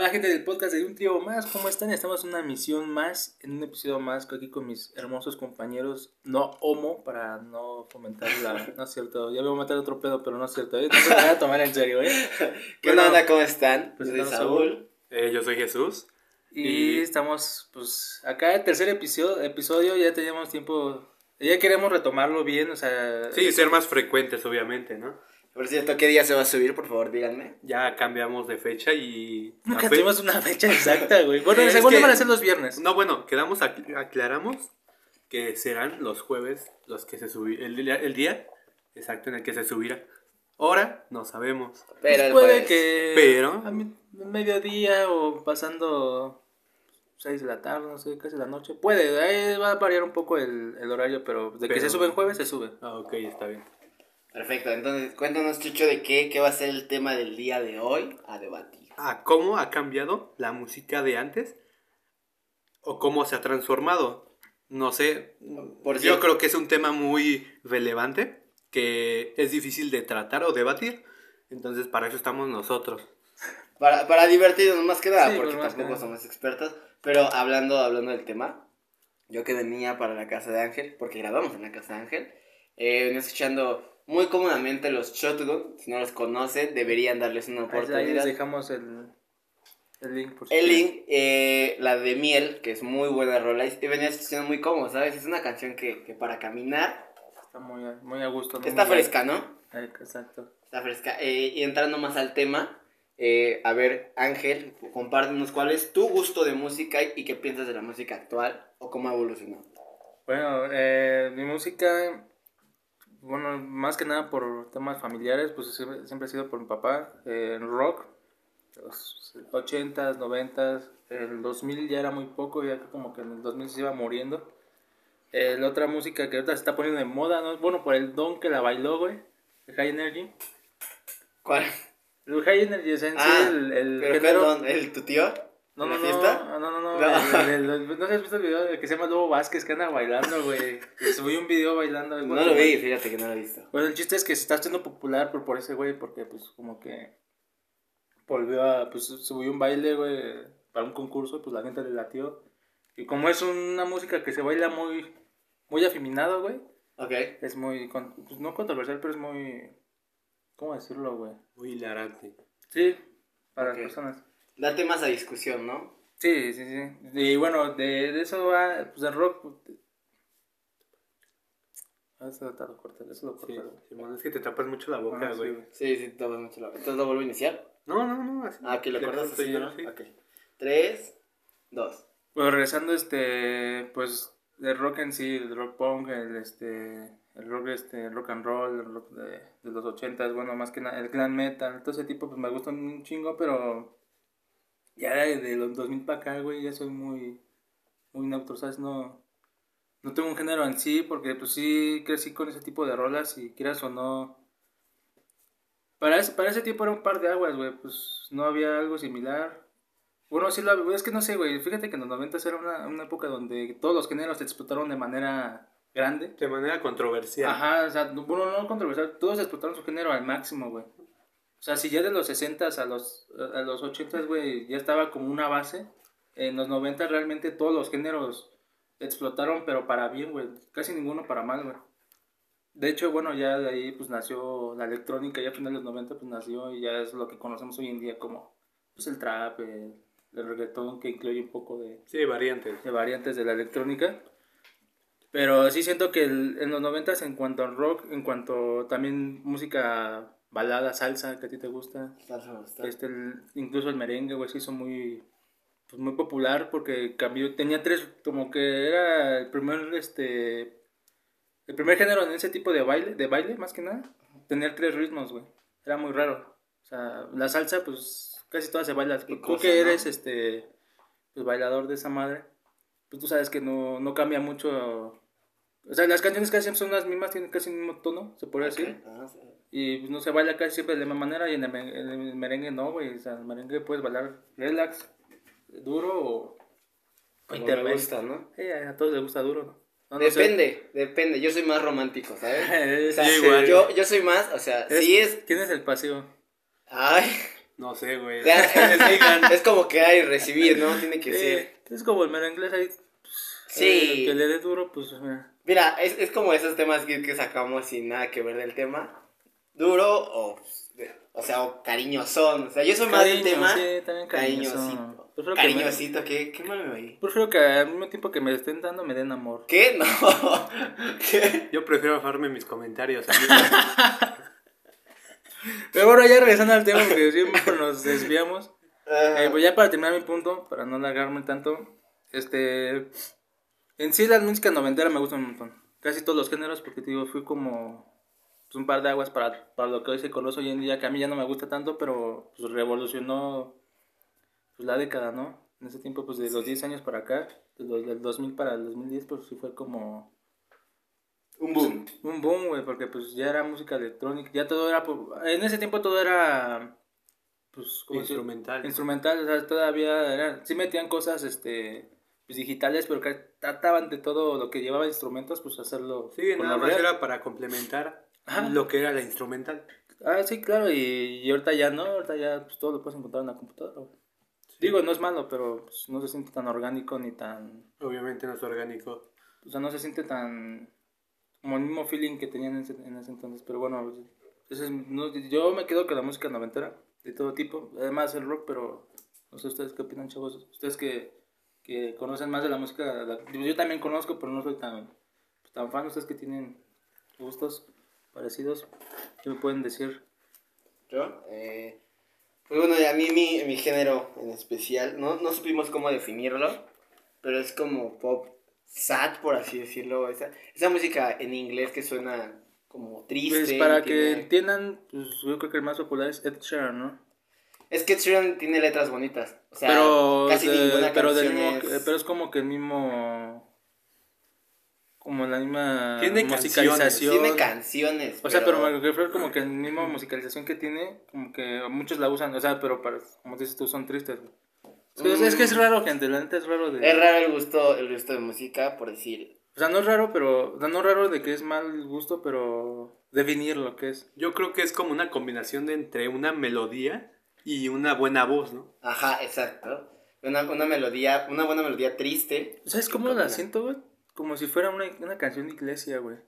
Hola gente del podcast de Un Trío Más, ¿cómo están? Estamos en una misión más, en un episodio más aquí con mis hermosos compañeros, no homo, para no fomentar la... No es cierto, ya voy a matar otro pedo, pero no es cierto, ¿eh? No se me voy a tomar en serio, ¿eh? ¿Qué Bueno, onda? ¿Cómo están? pues Yo soy Saúl. Eh, yo soy Jesús. Y, Y- estamos, pues, acá el tercer episodio, episodio, ya teníamos tiempo, ya queremos retomarlo bien, o sea... Sí, ser más frecuentes, obviamente, ¿no? Por cierto, ¿qué día se va a subir? Por favor, díganme. Ya cambiamos de fecha y... Nunca fe- tuvimos una fecha exacta, güey. Bueno, Es el segundo que- van a ser los viernes. No, bueno, quedamos, ac- aclaramos que serán los jueves los que se subirá, el, día- el día exacto en el que se subirá. Hora, no sabemos. Pero el Pues puede que Pero- a mi- mediodía o pasando 6 de la tarde, no sé, casi la noche. Puede, ahí va a variar un poco el, el horario, pero de que se sube en jueves, se sube. Ah, ok, está bien. Perfecto, entonces cuéntanos, Chucho, de qué, qué va a ser el tema del día de hoy a debatir. Ah, ¿cómo ha cambiado la música de antes? ¿O cómo se ha transformado? No sé. Por Yo creo que es un tema muy relevante que es difícil de tratar o debatir. Entonces, para eso estamos nosotros. Para, para divertirnos más que nada, Sí, porque pues, tampoco nada. somos expertos. Pero hablando, hablando del tema, yo que venía para la casa de Ángel, porque grabamos en la casa de Ángel, eh, venía escuchando muy cómodamente los Shotgun. Si no los conocen, deberían darles una Ahí, ahí les oportunidad. dejamos el, el link. Por si El quieren. link, eh, la de Miel, que es muy buena rola, y venía escuchando muy cómodo, ¿sabes? Es una canción que, que para caminar Está muy, muy a gusto. ¿no? está Muy- fresca, ¿no? Eh, Exacto. Está fresca. Eh, y entrando más al tema, eh, a ver, Ángel, compártenos cuál es tu gusto de música y qué piensas de la música actual o cómo ha evolucionado. Bueno, eh, mi música, bueno, más que nada por temas familiares, pues siempre, siempre ha sido por mi papá, eh, en rock, los 80s, 90s, el 2000 ya era muy poco, ya que como que en el 2000 se iba muriendo. Eh, la otra música que ahorita se está poniendo de moda, ¿no? Bueno, por el don que la bailó, güey, el High Energy. ¿Cuál? El High Energy es en sí Ah, el, el Pero género... perdón, ¿el tu tío? No, ¿En no, la no, fiesta? no, no, no, No. el- el- el- no sé si has visto el video del que se llama Lobo Vázquez que anda bailando, güey. Que Subí un video bailando. No güey. lo vi, fíjate que no lo he visto. Bueno, el chiste es que se está haciendo popular por, por ese güey, porque pues como que volvió a, pues subió un baile, güey, para un concurso, pues la gente le latió. Y como es una música que se baila muy, muy afeminado, güey, Ok. es muy, con- pues no controversial, pero es muy, ¿cómo decirlo, güey? Muy hilarante. Sí, para Ok. las personas. Da temas a discusión, ¿no? Sí, sí, sí. Y bueno, de, de eso va, pues el rock. pues, Ah, eso te lo corté, eso lo corté. Sí, es que te tapas mucho la boca, Ah, sí, güey. Sí, sí, todo mucho la... Entonces lo vuelvo a iniciar. no, no, no, así. Ah, que lo Le cortas corto así, ¿no? sí. Ok. Tres, dos. Bueno, regresando, este, pues, del rock en sí, el rock punk, el, este, el rock, este, el rock and roll, el rock de, de los ochentas, bueno, más que nada, el glam metal, todo ese tipo, pues, me gustan un chingo, pero ya de, los 2000 para acá, güey, ya soy muy, muy neutro, ¿sabes? No, no tengo un género en sí, porque, pues, sí crecí con ese tipo de rolas y quieras o no... Para ese, para ese tiempo era un par de aguas, güey, pues, no había algo similar. Bueno, sí, lo, es que no sé, güey. Fíjate que en los 90 era una, una época donde todos los géneros se explotaron de manera grande. De manera controversial. Ajá, o sea, no- bueno, no controversial. Todos explotaron su género al máximo, güey. O sea, si ya de los 60 a los, a los 80, güey, ya estaba como una base. En los 90 realmente todos los géneros explotaron, pero para bien, güey. Casi ninguno para mal, güey. De hecho, bueno, ya de ahí pues nació la electrónica, ya a finales de los 90 pues nació y ya es lo que conocemos hoy en día como pues el trap, el, el reggaetón que incluye un poco de, Sí, variantes. de variantes de la electrónica. Pero sí siento que el- en los 90 en cuanto al rock, en cuanto también música balada, salsa, que a ti te gusta, Salsa gusta. este, el- incluso el merengue, güey, se hizo muy, pues, muy popular porque cambió, tenía tres, como que era el primer, este, el primer género en ese tipo de baile, de baile más que nada, tener tres ritmos, güey, era muy raro. O sea, la salsa, pues, casi todas se bailan. Qué Tú cosa, que ¿no? eres, este, pues, bailador de esa madre, pues tú sabes que no, no cambia mucho. O sea, las canciones casi siempre son las mismas, tienen casi el mismo tono, se podría decir. Ah, sí. Y pues, no se baila casi siempre de la misma manera y en el, me- en el merengue no, güey. O sea, en el merengue puedes bailar relax, duro o... Como intermedio. me gusta, ¿no? Sí, a todos les gusta duro, ¿no? No, no sé. Depende, depende. Yo soy más romántico, ¿sabes? O sea, Sí, igual. Yo, yo soy más, o sea, Es- sí es. ¿Quién es el pasivo? Ay, No sé, güey. Les digan. es como que hay recibir, ¿no? Tiene que Eh, ser. es como el mero inglés ahí. pues, Sí. el que le dé duro, pues. eh. Mira, es, es como esos temas que, que sacamos sin nada que ver del tema. Duro o, pues, o sea, o cariñosón. O sea, yo soy más del tema. sí, también cariñoso. Cariñosito. Prefiero que me- Cariñosito, ¿qué, qué mal me oí? Prefiero que al mismo tiempo que me estén dando me den amor. ¿Qué? No. ¿Qué? Yo prefiero bajarme mis comentarios. Pero bueno, ya regresando al tema, porque siempre nos desviamos. Eh, pues ya para terminar mi punto, para no alargarme tanto, este. En sí, la música noventera me gusta un montón. Casi todos los géneros, porque te digo, fui como pues, un par de aguas para, para lo que hoy se conoce hoy en día, que a mí ya no me gusta tanto, pero pues, revolucionó pues, la década, ¿no? En ese tiempo, pues de los 10 años para acá, de los, del 2000 para el 2010, pues sí fue como Un boom. un boom, güey, porque pues ya era música electrónica, ya todo era, pues, en ese tiempo todo era, pues, ¿cómo? Instrumental. instrumental, o sea, todavía era, sí metían cosas, este, pues digitales, pero que trataban de todo lo que llevaba instrumentos, pues hacerlo Sí, con nada más real. era para complementar Ajá. lo que era la instrumental. Ah, sí, claro, y, y ahorita ya no, ahorita ya pues, todo lo puedes encontrar en la computadora. Digo, no es malo, pero pues, no se siente tan orgánico ni tan, Obviamente no es orgánico. o sea, no se siente tan, como el mismo feeling que tenían en ese, en ese entonces, pero bueno, ese es- no, yo me quedo con la música noventera, de todo tipo, además el rock, pero no sé ustedes qué opinan, chavos, ustedes que, que conocen más de la música, la- yo, también conozco, pero no soy tan, pues, tan fan, ustedes que tienen gustos parecidos, ¿qué me pueden decir? ¿Yo? Eh, pues bueno, a mí mi, mi género en especial, no, no supimos cómo definirlo, pero es como pop sad, por así decirlo. Esa, esa música en inglés que suena como triste. Pues para que tiene- entiendan, pues yo creo que el más popular es Ed Sheeran, ¿no? Es que Sheeran tiene letras bonitas. O sea, pero, casi de- ninguna pero, del canción mismo- es- pero es como que el mismo como la misma Tiene musicalización Tiene canciones. o sea pero me refiero como que el mismo musicalización que tiene como que muchos la usan o sea pero para, como dices tú son tristes güey. es, que, es que es raro gente la neta es raro de Es raro el gusto, el gusto de música, por decir. o sea no es raro pero o sea, no es raro de que es mal gusto pero definir lo que es Yo creo que es como una combinación de entre una melodía y una buena voz, ¿no? Ajá, exacto. Una, una melodía, una buena melodía triste. ¿Sabes cómo la Combina. siento, güey? Como si fuera una, una canción de iglesia, güey.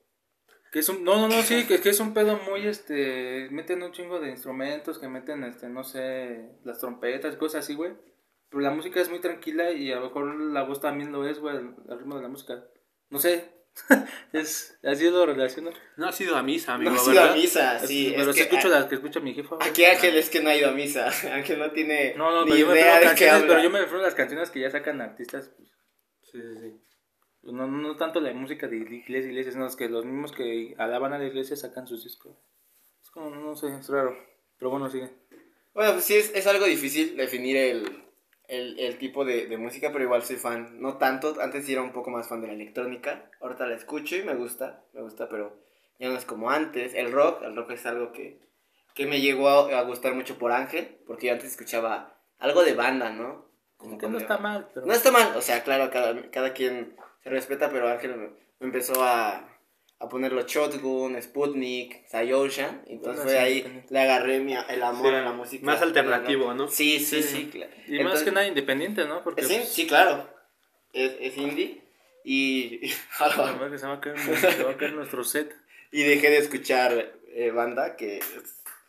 Que es un, no, no, no, sí, que, que es un pedo muy, este, meten un chingo de instrumentos, que meten, este, no sé, las trompetas, cosas así, güey. Pero la música es muy tranquila y a lo mejor la voz también lo es, güey, el, el ritmo de la música. No sé, es, así lo relaciono. No ha sido a misa, amigo, no has ido a ¿verdad? misa, sí. pero es sí que, escucho a- las que escucha mi jefa. Aquí Ángel es que no ha ido a misa. Ángel no tiene No, no, ni pero yo, me idea refiero a de qué habla. pero yo me refiero a las canciones que ya sacan artistas, pues, Sí, sí, sí. No, no tanto la música de iglesia, iglesia, sino es que los mismos que alaban a la iglesia sacan sus discos. Es como, no sé, es raro. Pero bueno, sigue. Bueno, pues sí, es, es algo difícil definir el, el, el tipo de, de música, pero igual soy fan. No tanto, antes sí era un poco más fan de la electrónica. Ahorita la escucho y me gusta, me gusta, pero ya no es como antes. El rock, el rock es algo que, que me llegó a, a gustar mucho por Ángel, porque yo antes escuchaba algo de banda, ¿no? Como Que no está mal, pero... No está mal, o sea, claro, cada, cada quien se respeta, pero Ángel me, me empezó a, a poner los Shotgun, Sputnik, Sayosha, entonces Bueno, fue sí, ahí, le agarré mi, el amor Sí, a la música. más alternativo, ¿no? Sí, sí, Sí. sí, claro. Y más que nada independiente, ¿no? Porque... Sí, pues, sí, claro, es, es indie y, la verdad que se va a caer, se va a caer nuestro set. y dejé de escuchar eh, banda, que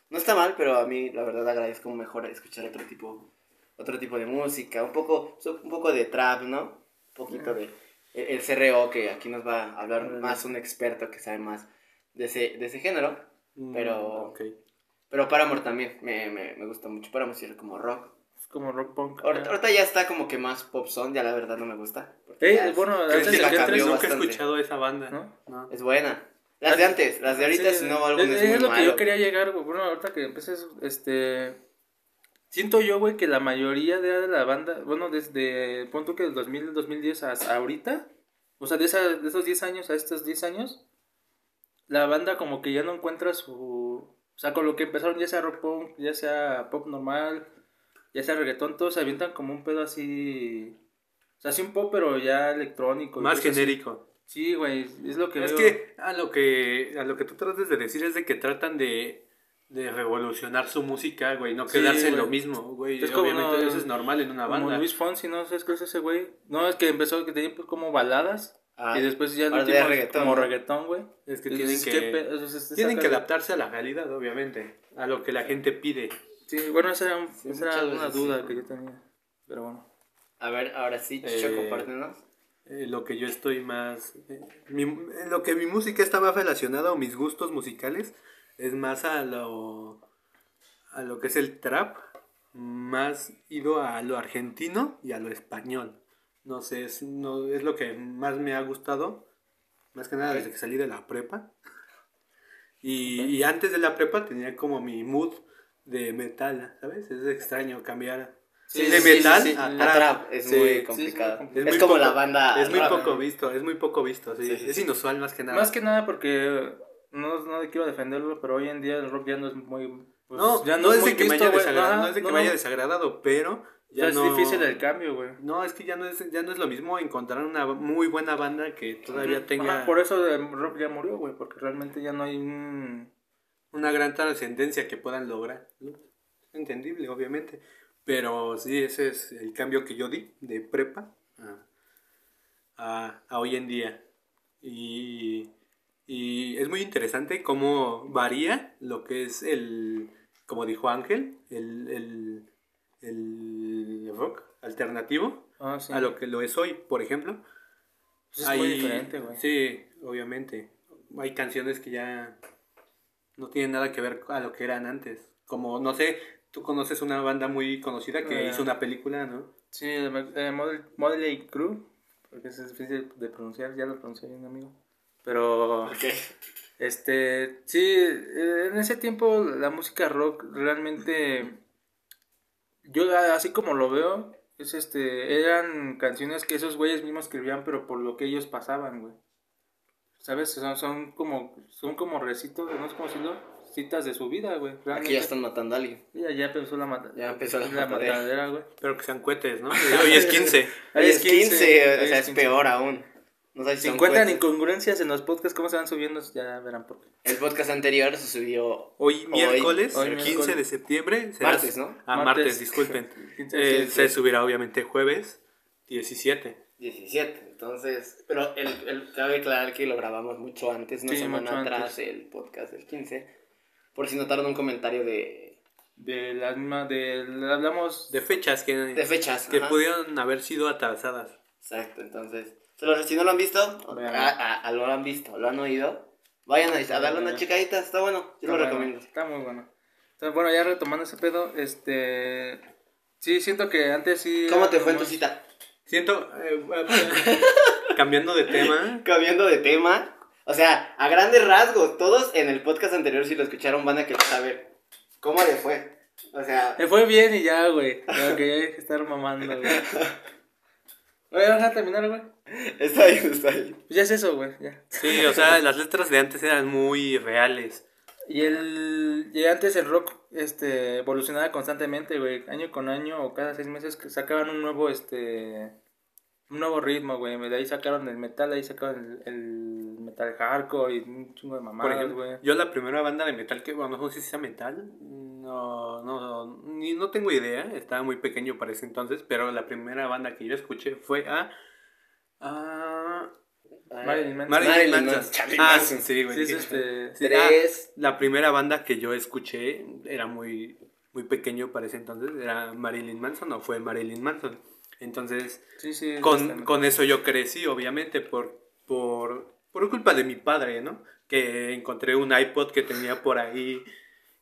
no está mal, pero a mí la verdad agradezco mejor escuchar otro tipo, otro tipo de música, un poco, un poco de trap, ¿no? Un poquito de el, el CRO, que aquí nos va a hablar más un experto que sabe más de ese, de ese género, pero, Ok. pero Paramore también me, me, me gusta mucho, Paramore sí es como rock. Es como rock punk. Ahorita, ahorita ya está como que más pop son, ya la verdad no me gusta. Eh, es- bueno, antes que la que cambió Nunca he escuchado esa banda. ¿No? No. Es buena. Las de antes, las de ahorita Sí, nuevo es, álbum es, es muy lo que malo. yo quería llegar. Bueno, ahorita que empieces, este... Siento yo, güey, que la mayoría de la banda, bueno, desde, punto que del 2000 al 2010 hasta ahorita, o sea, de, esa, de esos 10 años a estos 10 años, la banda como que ya no encuentra su... O sea, con lo que empezaron, ya sea rock punk, ya sea pop normal, ya sea reggaetón, todos se avientan como un pedo así... O sea, así un pop, pero ya electrónico. Más así. genérico. Sí, güey, es lo que Es veo. que a lo que a lo que tú tratas de decir es de que tratan de, de revolucionar su música, güey, no Sí, quedarse en lo mismo, güey. Es como Obviamente no- eso es normal en una Como banda. Luis Fonsi, ¿no? ¿Sabes qué es ese güey? No, es que empezó que tenía pues, como baladas. Ah, y después ya último de es reggaetón, como reggaetón, güey. Es que tienen que, ¿qué pe- o sea, se- se tienen que adaptarse a la realidad, obviamente, a lo que la gente pide. Sí, bueno, esa era, un- Sí, esa era una duda sí. que yo tenía. Pero bueno. A ver, ahora sí, Chicho, Eh, compártenos. Eh, lo que yo estoy más... eh, mi- lo que mi música está más relacionada o mis gustos musicales es más a lo, a lo que es el trap, más ido a lo argentino y a lo español. No sé, es, no, es lo que más me ha gustado, más que nada Ok. desde que salí de la prepa. Y, y antes de la prepa tenía como mi mood de metal, ¿sabes? Es extraño cambiar Sí, de sí, metal sí. a trap. es muy complicado. es muy como poco- la banda. Es muy rap. poco visto, es muy poco visto, es inusual más que nada. Más que nada porque no, no quiero defenderlo, pero hoy en día el rock ya no es muy. pues, no, ya no, es muy de que me haya desagradado, no es de que no, me haya no. desagradado, pero O ya sea, no es difícil el cambio, güey. No, es que ya no es ya no es lo mismo encontrar una muy buena banda que todavía tenga Ajá, por eso el rock ya murió, güey, porque realmente ya no hay un... una gran trascendencia que puedan lograr. ¿no? Es entendible, obviamente, pero sí ese es el cambio que yo di de prepa a, a- a hoy en día. Y, y es muy interesante cómo varía lo que es el, como dijo Ángel, el, el, el rock alternativo Ah, sí. a lo que lo es hoy, por ejemplo. Pues es muy diferente, güey. Sí, obviamente. Hay canciones que ya no tienen nada que ver a lo que eran antes. Como, no sé, tú conoces una banda muy conocida que Eh. hizo una película, ¿no? Sí, eh, Model, Model Crew, porque es difícil de pronunciar, ya lo pronuncié bien, amigo. Pero, Ok. este, sí, eh, en ese tiempo la música rock realmente, yo así como lo veo, es este, eran canciones que esos güeyes mismos escribían, pero por lo que ellos pasaban, güey. ¿Sabes? Son, son como, son como recitos, no sé cómo decirlo, citas de su vida, güey. Aquí Realmente. ya están matando a alguien. Ya, ya empezó la, mata- Ya empezó la la matadera. matadera, güey. Pero que sean cohetes, ¿no? Hoy es 15. Ahí es 15, ahí o sea, es es 15. peor aún. No sé si Si son encuentran incongruencias en los podcasts, cómo se van subiendo, ya verán por qué. El podcast anterior se subió Hoy miércoles, hoy 15 miércoles. de septiembre. será- martes, ¿no? Ah, martes, Martes. disculpen. 15 Eh, se subirá obviamente jueves 17. 17. Entonces, pero el, el, cabe aclarar que lo grabamos mucho antes, una Sí, semana atrás, antes. el podcast del 15. Por si notaron un comentario de, De la misma, de, hablamos De fechas que, de fechas. que ajá. pudieron haber sido atrasadas. Exacto, entonces, se los- si no lo han visto, a, a- a lo han visto, lo han oído, vayan a, a darle una checadita, está bueno, yo lo bueno, recomiendo. Está muy bueno. Entonces, bueno, ya retomando ese pedo, este... Sí, siento que antes sí... ¿Cómo te fue en tu cita? Siento, eh, cambiando de tema, Cambiando de tema, o sea, a grandes rasgos, todos en el podcast anterior, si lo escucharon, van a querer saber cómo le fue. O sea, Me fue bien y ya, güey. Creo que ya hay que estar mamando, güey. Oye, ¿vas a terminar, güey? Está bien, está bien. Pues ya es eso, güey, ya. sí, o sea, las letras de antes eran muy reales. Y el y antes el rock este evolucionaba constantemente, güey, año con año o cada seis meses sacaban un nuevo este un nuevo ritmo, güey. De ahí sacaron el metal, de ahí sacaron el, el metal hardcore y un chingo de Por mamadas, ejemplo, güey. yo la primera banda de metal que, bueno, no sé si sea metal, no, no, ni, no tengo idea, estaba muy pequeño para ese entonces, pero la primera banda que yo escuché fue a... a Marilyn Manson. Marilyn Marilyn Manson. Ah, Manson. sí, güey. Sí, es este Sí, ah, Tres. la primera banda que yo escuché era muy, muy pequeño para ese entonces, era Marilyn Manson o fue Marilyn Manson. Entonces, Sí, sí. con, con eso yo crecí, obviamente, por, por, por culpa de mi padre, ¿no? Que encontré un iPod que tenía por ahí,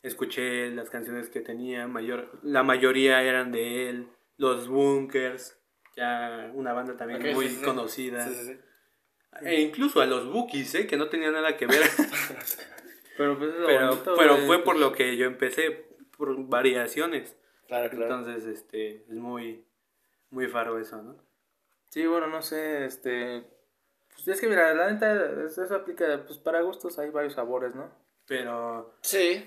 escuché las canciones que tenía, mayor, la mayoría eran de él, Los Bunkers, ya una banda también Ok, muy sí, sí. conocida. Sí, sí, sí. E incluso a los Bookies, ¿eh? Que no tenía nada que ver. Pero pues pero fue por lo que yo empecé, por variaciones. Claro, claro. Entonces, este, es muy, muy faro eso, ¿no? Sí, bueno, no sé, este pues es que mira, la neta eso aplica pues para gustos hay varios sabores, ¿no? Pero Sí.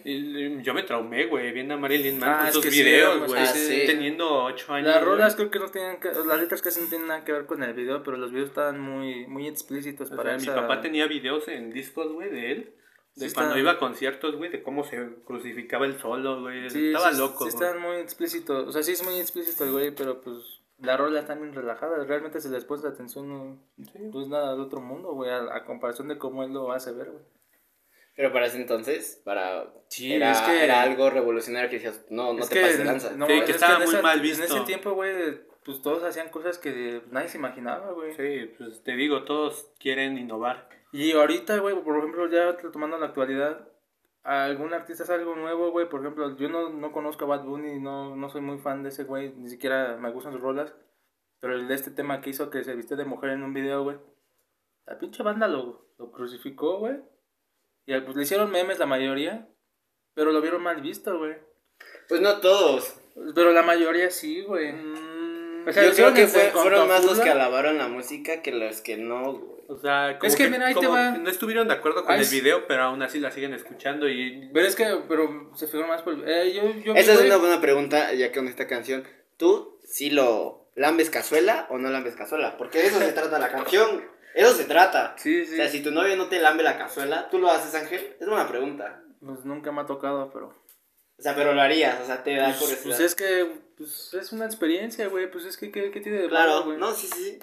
yo me traumé, güey, viendo a Marilyn Ah, Manson es sus que sí, videos, pues, güey, ah, sí. teniendo 8 años. Las rolas creo que no tienen que, las letras casi no tienen nada que ver con el video, pero los videos estaban muy muy explícitos O para sea, mi esa- papá tenía videos en discos, güey, de él. De Sí cuando está- iba a conciertos, güey, de cómo se crucificaba el solo, güey. Sí, Estaba sí, loco, sí güey. están muy explícitos. O sea, sí es muy explícito el güey, pero pues la rola está bien relajada. Realmente si les pones atención no, no es nada de otro mundo, güey, a, a comparación de cómo él lo hace ver, güey. Pero para ese entonces, para... Sí, era, es que- era algo revolucionario que decías, no, no es te que, pases de lanza. no, Sí, que es estaba muy esa- mal En ese visto. tiempo, güey, pues todos hacían cosas que nadie se imaginaba, güey. Sí, pues te digo, todos quieren innovar. Y ahorita, güey, por ejemplo, ya tomando la actualidad, algún artista es algo nuevo, güey. Por ejemplo, yo no, no conozco a Bad Bunny, no, no soy muy fan de ese güey, ni siquiera me gustan sus rolas. Pero el de este tema que hizo que se vistió de mujer en un video, güey. La pinche banda lo, lo crucificó, güey. Y pues le hicieron memes la mayoría, pero lo vieron mal visto, güey. Pues no todos. Pero la mayoría sí, güey. Mm, O sea, Yo creo que fue- fueron más los que alabaron la música que los que no, güey. O sea, como Es que, mira, ahí te va. no estuvieron de acuerdo con el video, pero aún así la siguen escuchando y... Pero es que, pero se fijaron más por... Eh, yo, yo, Esa es una buena pregunta, ya que con esta canción, ¿tú sí lo lambes cazuela o no lambes cazuela? Porque de eso se trata la canción. Eso se trata. Sí, O sí. sea, si tu novio no te lambe la cazuela, ¿tú lo haces, Ángel? Es buena pregunta. Pues nunca me ha tocado, pero... O sea, pero lo harías, o sea, te da Pues, curiosidad. pues es que pues, es una experiencia, güey. Pues es que, ¿qué, qué tiene de Claro, malo, güey? no, sí, sí,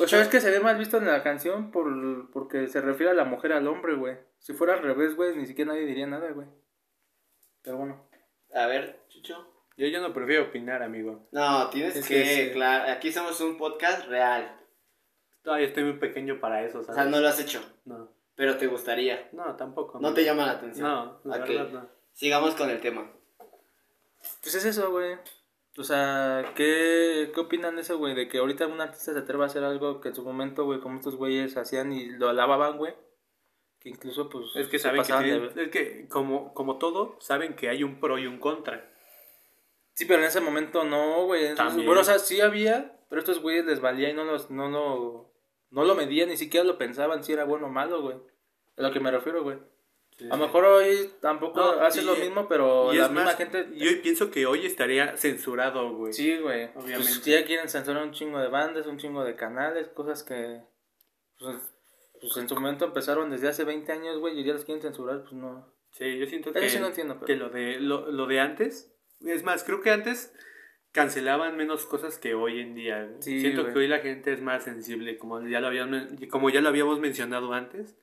O sea, es que se ve mal visto en la canción por, porque se refiere a la mujer al hombre, güey. Si fuera al revés, güey, ni siquiera nadie diría nada, güey. Pero bueno. A ver, Chucho. Yo ya no prefiero opinar, amigo. No, tienes Es que, que sí. claro, aquí somos un podcast real. Todavía estoy muy pequeño para eso, O sea, no lo has hecho, No, pero te gustaría. no, tampoco. No te llama la atención. No, la verdad no. Sigamos con el tema. Pues es eso, güey. O sea, ¿qué, ¿qué opinan de eso, güey? De que ahorita un artista se atreva a hacer algo que en su momento, güey, como estos güeyes hacían y lo alababan, güey. Que incluso, pues, Es que saben que, de tienen- es que como, como todo, saben que hay un pro y un contra. Sí, pero en ese momento no, güey. Bueno, o sea, sí había, pero estos güeyes les valía y no, los, no, no lo medían, ni siquiera lo pensaban si era bueno o malo, güey. A lo que me refiero, güey. A lo mejor hoy tampoco No, lo mismo, pero la es misma más, gente... yo pienso que hoy estaría censurado, güey. Sí, güey. Obviamente. Pues ya quieren censurar un chingo de bandas, un chingo de canales, cosas que... Pues, pues en su momento empezaron desde hace 20 años, güey, y ya los quieren censurar, pues no. Sí, yo siento Eso que, sí no entiendo, pero- que lo de lo, lo de antes, es más, creo que antes cancelaban menos cosas que hoy en día. Sí, siento güey. que hoy la gente es más sensible, como ya lo habíamos, como ya lo habíamos mencionado antes. Es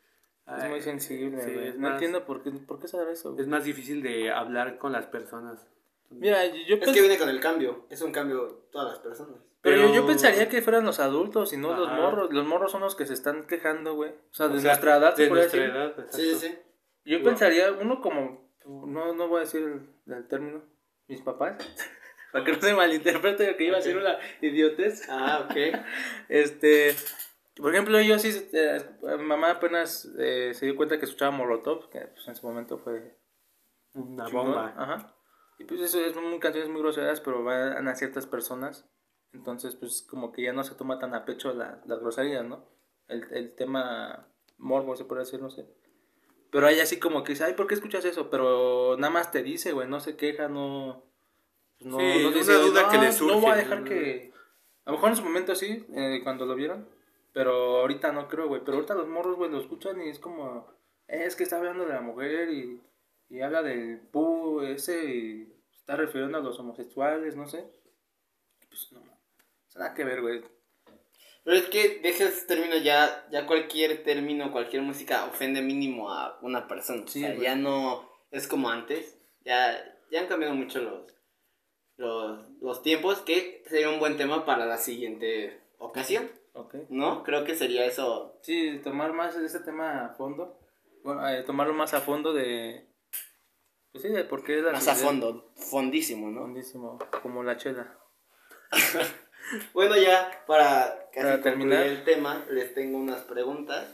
Ay, muy sensible, sí, güey. no más- entiendo por qué, por qué saber eso, güey. Es más difícil de hablar con las personas. Mira, yo, Es pens- que viene con el cambio. Es un cambio todas las personas. Pero, Pero- yo, yo pensaría que fueran los adultos y no los Ajá. morros. Los morros son los que se están quejando, güey. O sea, de O sea, nuestra edad, de nuestra decir. edad, exacto. Sí, sí, sí. Yo Igual. pensaría, uno como, no, no voy a decir el, el término, mis papás, para que no se malinterprete que iba a ser una idiotez. Ah, ok. Este, por ejemplo, yo sí, eh, mamá apenas eh, se dio cuenta que escuchaba Molotov, que pues, en su momento fue Una chingón. bomba. Ajá. Y pues eso es muy, canciones muy groseras, pero van a ciertas personas. Entonces, pues como que ya no se toma tan a pecho la, las groserías, ¿no? El, el tema morbo, se puede decir, no sé. Pero hay así como que dice, ay, ¿por qué escuchas eso? Pero nada más te dice, güey, no se queja, no... pues, no Sí, no una dice, duda "No, que le No surge, voy a dejar ¿no? que... A lo mejor en su momento sí, eh, cuando lo vieron. Pero ahorita no creo, güey. Pero ahorita los morros, güey, lo escuchan y es como... "Eh, es que está hablando de la mujer y, y habla del pu ese y está refiriendo a los homosexuales, no sé. Pues no, nada que ver, güey. Pero es que deja ese término ya, ya cualquier término, cualquier música ofende mínimo a una persona. Sí, o sea, güey. ya no es como antes. Ya, ya han cambiado mucho los, los, los tiempos, que sería un buen tema para la siguiente ocasión. Ok. ¿No? Creo que sería eso. Sí, tomar más ese tema a fondo. Bueno, eh, tomarlo más a fondo de... Pues sí, de por qué la Más a fondo, fondísimo, ¿no? Fondísimo, como la chela. Bueno, ya para casi Para terminar. el tema, les tengo unas preguntas.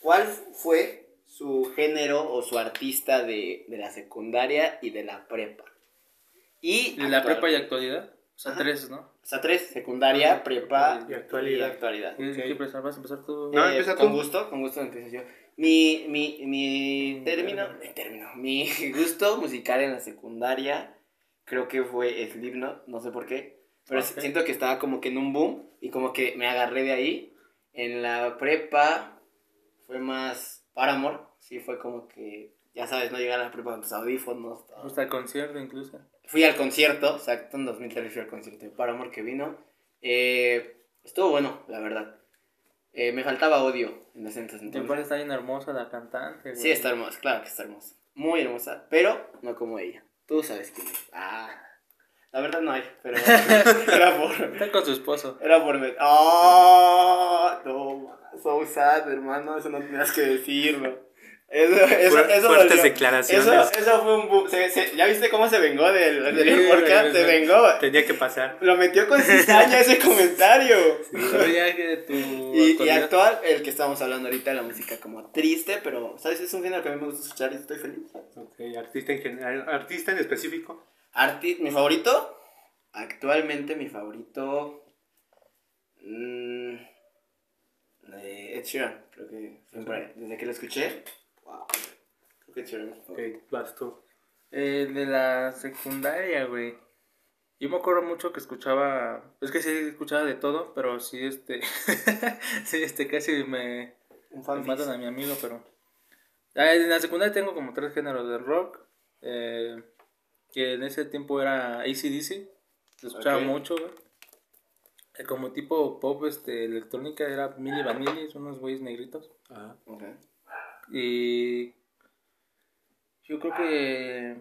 ¿Cuál fue su género o su artista de, de la secundaria y de la prepa? Y, ¿Y la actual. prepa y actualidad? O sea, Ajá. tres, ¿no? O sea, tres, secundaria, prepa Y actualidad. y actualidad. ¿Quieres que empezar? ¿Vas a empezar tú? No, Eh, empieza con tú. gusto, con gusto empiezo yo. Mi, mi, mi Mm, término, mi término, mi gusto musical en la secundaria creo que fue Slipknot, no sé por qué, pero Ok. siento que estaba como que en un boom y como que me agarré de ahí. En la prepa fue más Paramore, sí fue como que, ya sabes, no llegar a la prepa con tus audífonos. Hasta el concierto incluso. Fui al concierto, exacto, en 2003 fui al concierto de Paramore que vino. Eh, estuvo bueno, la verdad. Eh, me faltaba odio en ese entonces. Y aparte está bien hermosa la cantante, güey. Sí, está hermosa, claro que está hermosa. Muy hermosa, pero no como ella. Tú sabes quién es. Ah, la verdad no hay, pero era por... Está con su esposo. Era por... ¡Oh! No, so sad, hermano, eso no tenías que decirlo. Eso, eso, Fuer- eso fuertes dolió. declaraciones. Eso, eso fue un... se- se- ¿Ya viste cómo se vengó del, podcast? güey, Se vengó. Tenía que pasar. Lo metió con cizaña ese comentario. Tu Y, actual, el que estamos hablando ahorita, la música como triste, pero, ¿sabes? Es un género que a mí me gusta escuchar y estoy feliz. Ok, artista en, general, artista en específico. Arti mi favorito, actualmente mi favorito, mm, eh, Ed Sheeran, creo que siempre, desde que lo escuché, creo que Ok, vas tú. Eh, de la secundaria, güey. Yo me acuerdo mucho que escuchaba. Es que sí escuchaba de todo, pero sí, este. sí, este, casi me, Un me matan a mi amigo, pero. Ah, en la secundaria tengo como tres géneros de rock. eh, que en ese tiempo era ACDC. Lo escuchaba mucho, güey. Eh, Como tipo pop este, electrónica era Milli Vanilli, son unos güeyes negritos. Ajá. Ok. Y yo creo que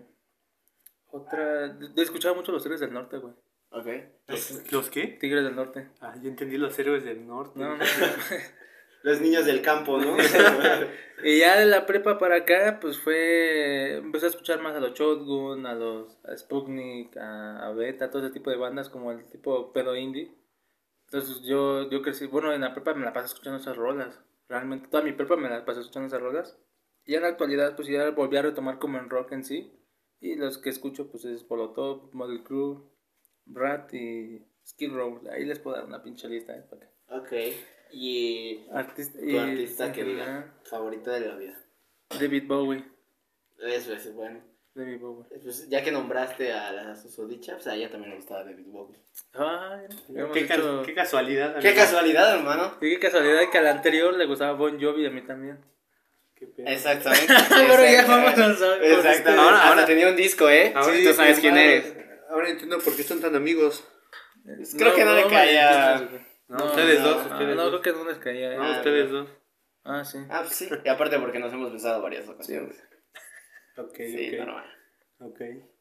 otra... Yo escuchaba mucho los Tigres del Norte, güey. Ok. ¿Los, los qué? Tigres del Norte. Ah, yo entendí los héroes del norte. No, no. Los niños del campo, ¿no? y ya de la prepa para acá, pues fue... Empecé a escuchar más a los Shotgun, a los a Sputnik, a, a Beta, todo ese tipo de bandas como el tipo pedo indie. Entonces yo, yo crecí... Bueno, en la prepa me la pasé escuchando esas rolas. Realmente toda mi prepa me la pasé escuchando esas rolas. Y en la actualidad, pues ya volví a retomar como en rock en sí. Y los que escucho, pues es Molotov, Model Crew, Rat y Skid Row. Ahí les puedo dar una pinche lista, ¿eh? Para ok. Y Artista, tu artista que diga, favorito de la vida. David Bowie. Eso es bueno. David Bowie. Pues, ya que nombraste a la susodicha, pues a ella también le gustaba David Bowie. Ay, hemos ¿Qué, ca- hecho- qué casualidad. Qué amigo. casualidad, hermano. Qué casualidad que al anterior le gustaba Bon Jovi y a mí también. Qué. Exactamente. Pero ya Exactamente. a-. Ahora- Hasta ahora- tenía un disco, ¿eh? Ahora Sí, tú sabes quién eres. Ahora entiendo por qué son tan amigos. Creo que no le caía- güey. No, ustedes dos, no, ustedes no, dos. creo que no les caía. No, eh. Ah, ustedes dos. Ah, sí. Ah, pues sí. Y aparte porque nos hemos besado varias ocasiones. Ok, Sí, ok. normal.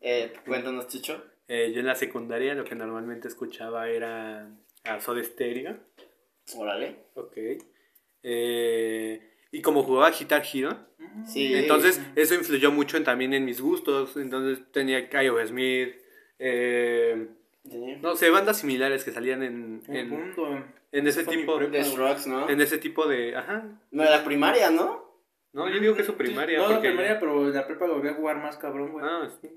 Eh, cuéntanos, Chicho. Eh, yo en la secundaria lo que normalmente escuchaba era a Soda Stereo. Órale. Ok. Eh, y como jugaba Guitar Hero, Sí. entonces eso influyó mucho en, también en mis gustos. Entonces tenía Kyle Smith, eh, Sí. no sé, bandas similares que salían en, en, en ese tipo, prepa. The Strokes, ¿no? en ese tipo de, ajá. No, de la primaria, ¿no? No, yo digo que es su primaria. No, la porque primaria, pero en la prepa lo volví a jugar más cabrón, güey. Ah, sí.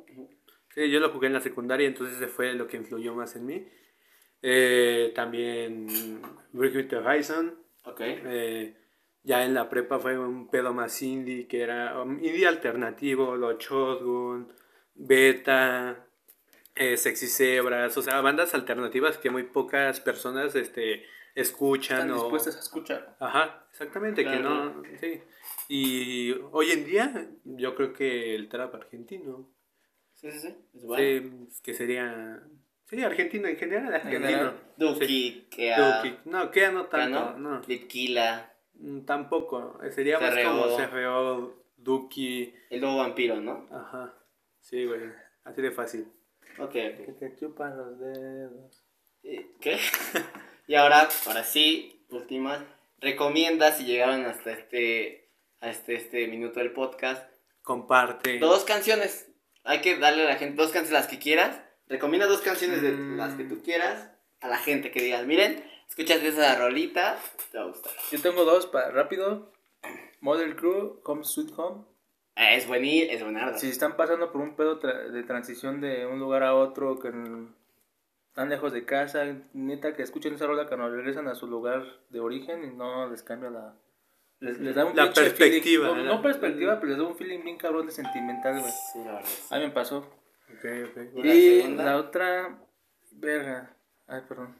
Sí, yo lo jugué en la secundaria, entonces ese fue lo que influyó más en mí. Eh, también the Horizon. Ok. Eh, ya en la prepa fue un pedo más indie, que era um, indie alternativo, los Shotgun, Beta, eh, Sexy Zebras, o sea, bandas alternativas que muy pocas personas este, escuchan. Están o- dispuestas a escuchar. Ajá, exactamente, que no, sí. Y hoy en día yo creo que el trap argentino, Sí, sí, sí. Es bueno. sí, que sería, sí, argentino en general, argentino. Duki, Kea, Duki. No, Kea no Kea, tanto, ¿no? no. Litquila, Mm, Tampoco, eh, sería más como CRO, Duki, el nuevo vampiro, ¿no? ajá, sí, güey, así de fácil. Ok, Que te chupan los dedos. ¿Y ¿Qué? y ahora, ahora sí, últimas. Recomienda si llegaron hasta este, hasta este minuto del podcast. Comparte. Dos canciones. Hay que darle a la gente dos canciones las que quieras. Recomienda dos canciones de Mm. las que tú quieras a la gente que digas, miren, escuchas esa rolita, te va a gustar. Yo tengo dos para rápido. Model Crew, Come Sweet Home. Ah, es buenísimo, es. Si están pasando por un pedo tra- de transición de un lugar a otro, que están lejos de casa, neta que escuchen esa rola cuando regresan a su lugar de origen y no les cambia la... Les, les da un La perspectiva, feeling- no, perspectiva, pero les da un feeling bien cabrón de sentimental, güey. Sí, la verdad. sí. A mí me pasó. Ok, ok. ¿Y la Y segunda? la otra... Verga. Ay, perdón.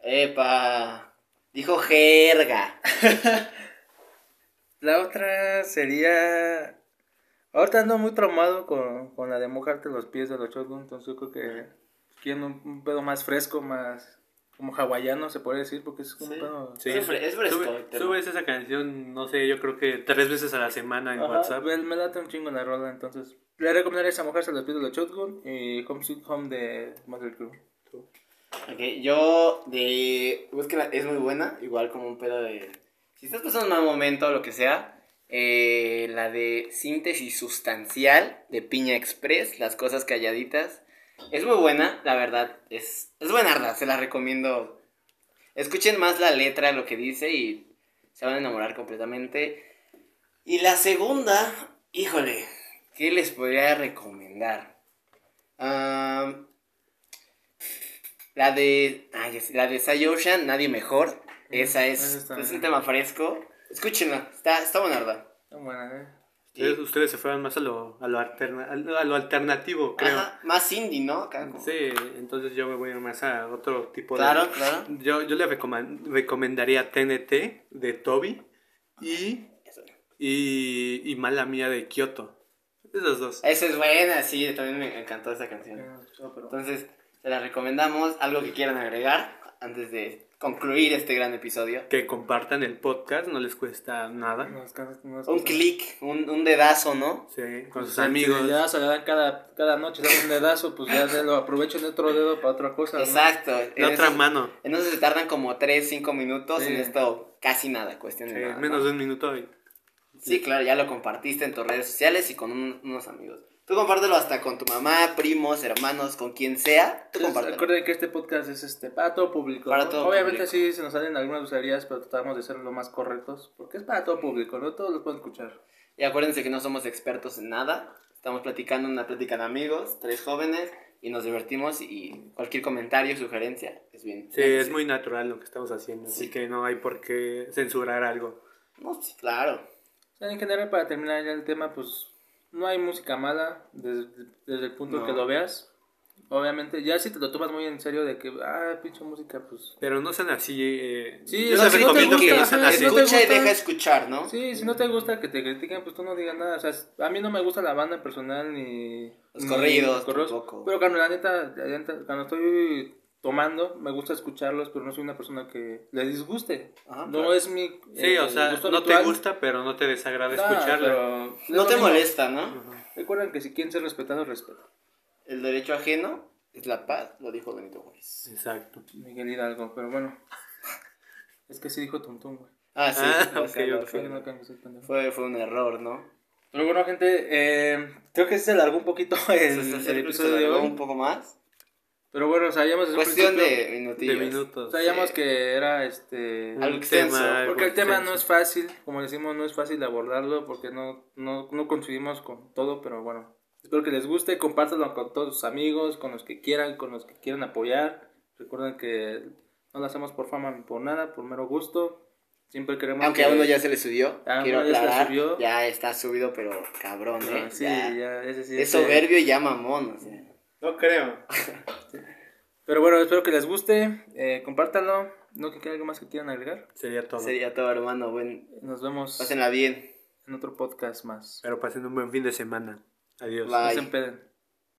Epa. Dijo jerga. La otra sería. Ahorita ando muy traumado con, con la de mojarte los pies de los shotgun, entonces yo creo que quiero un, un pedo más fresco, más como hawaiano se puede decir, porque es un Sí. pedo. Sí. Es fre- es fresco Sube- subes esa canción, no sé, yo creo que tres veces a la semana en Ajá, WhatsApp. me, me late un chingo la rola, entonces le recomendaría esa mojarse los pies de los shotgun y Home Sweet Home de Mother Crew. Ok, yo de búsqueda es muy buena, igual como un pedo de... Si estás pasando un mal momento o lo que sea, eh, la de síntesis sustancial de Piña Express, las cosas calladitas, es muy buena, la verdad, es, es buenarda, se la recomiendo. Escuchen más la letra, lo que dice y se van a enamorar completamente. Y la segunda, híjole, ¿qué les podría recomendar? Ah... La de. Sé, la de Nadie Mejor. Esa es, es un tema fresco. Escúchenla, está, está buenarda. Está buena, eh. Ustedes, ustedes se fueron más a lo, a lo, alterna- a lo- alternativo, creo. Ajá, más indie, ¿no? Como- Sí, entonces yo me voy más a otro tipo de... Claro, claro. Yo, yo le recomendaría TNT de Toby y, y, y Mala Mía de Kyoto. Esas dos. Esa es buena, sí, también me encantó esa canción. pero- Entonces, se la recomendamos. Algo que quieran agregar antes de concluir este gran episodio. Que compartan el podcast, no les cuesta nada. Un clic, un, un dedazo, ¿no? Sí, con sus Si amigos. Le das a dar cada, cada noche, das un dedazo, pues ya se lo aprovecho en otro dedo para otra cosa. ¿no? Exacto. La En otra eso- mano. En eso se tardan como 3, 5 minutos. Sí. En esto casi nada, cuestión de Sí, nada, ¿no? menos de un minuto. y- Sí, claro, ya lo compartiste en tus redes sociales y con un- unos amigos. Tú compártelo hasta con tu mamá, primos, hermanos, con quien sea. Tú Entonces, recuerden que este podcast es este para todo público. Para ¿no? todo Obviamente público. sí se nos salen algunas groserías, pero tratamos de ser lo más correctos. Porque es para todo público, ¿no? Todos lo pueden escuchar. Y acuérdense que no somos expertos en nada. Estamos platicando una plática de amigos, tres jóvenes, y nos divertimos. Y cualquier comentario, sugerencia, es bien. Sí, es muy natural lo que estamos haciendo. Sí. Así que no hay por qué censurar algo. No, sí, claro. O sea, en general, para terminar ya el tema, pues no hay música mala desde, desde el punto No. que lo veas. Obviamente, ya si te lo tomas muy en serio de que, ah, pinche música, pues... Pero no sean así. Eh, Sí, yo les si no te recomiendo que gusta, no sean ajá, así. si no te Escucha y deja escuchar, ¿no? Sí, si no te gusta que te critiquen, pues tú no digas nada. O sea, a mí no me gusta la banda personal ni... Los ni corridos tampoco. Pero cuando la neta, cuando estoy tomando, me gusta escucharlos, pero no soy una persona que le disguste. Ajá, no claro. es mi... Sí, eh, o sea, gusto no te gusta, pero no te desagrada Nah, escucharla. pero es No te mismo. molesta, ¿no? Ajá. Recuerden que si quieren ser respetados, respeto. El derecho ajeno es la paz, lo dijo Benito Juárez. Exacto. Miguel Hidalgo, pero bueno. es que sí dijo Tuntún, güey. Ah, sí. Ah, o sea, ok, no, ok. Fue, Fue, no un error, ¿no? Pero bueno, gente, eh, creo que se alargó un poquito el, episodio de alargó hoy. un poco más. Pero bueno, sabíamos desde Cuestión de De minutillos. minutos. Sabíamos Sí. que era este... Algo Un extenso, tema algo Porque el tema no es fácil, como decimos, no es fácil abordarlo porque no, no, no coincidimos con todo, pero bueno. Espero que les guste, compártanlo con todos sus amigos, con los que quieran, con los que quieran apoyar. Recuerden que no lo hacemos por fama ni por nada, por mero gusto. Siempre queremos Aunque que... a uno ya se le subió, A quiero aclarar, subió. ya está subido, pero cabrón, ¿eh? Ah, sí, Ya. ya, ese sí. Es soberbio y ya mamón, o sea. No creo. Pero bueno, espero que les guste, eh, compártanlo. ¿No que quede algo más que quieran agregar? Sería todo. Sería todo, hermano, buen... Nos vemos Pásenla bien. en otro podcast más. Pero pasen un buen fin de semana. Adiós. No Bye. se empeden.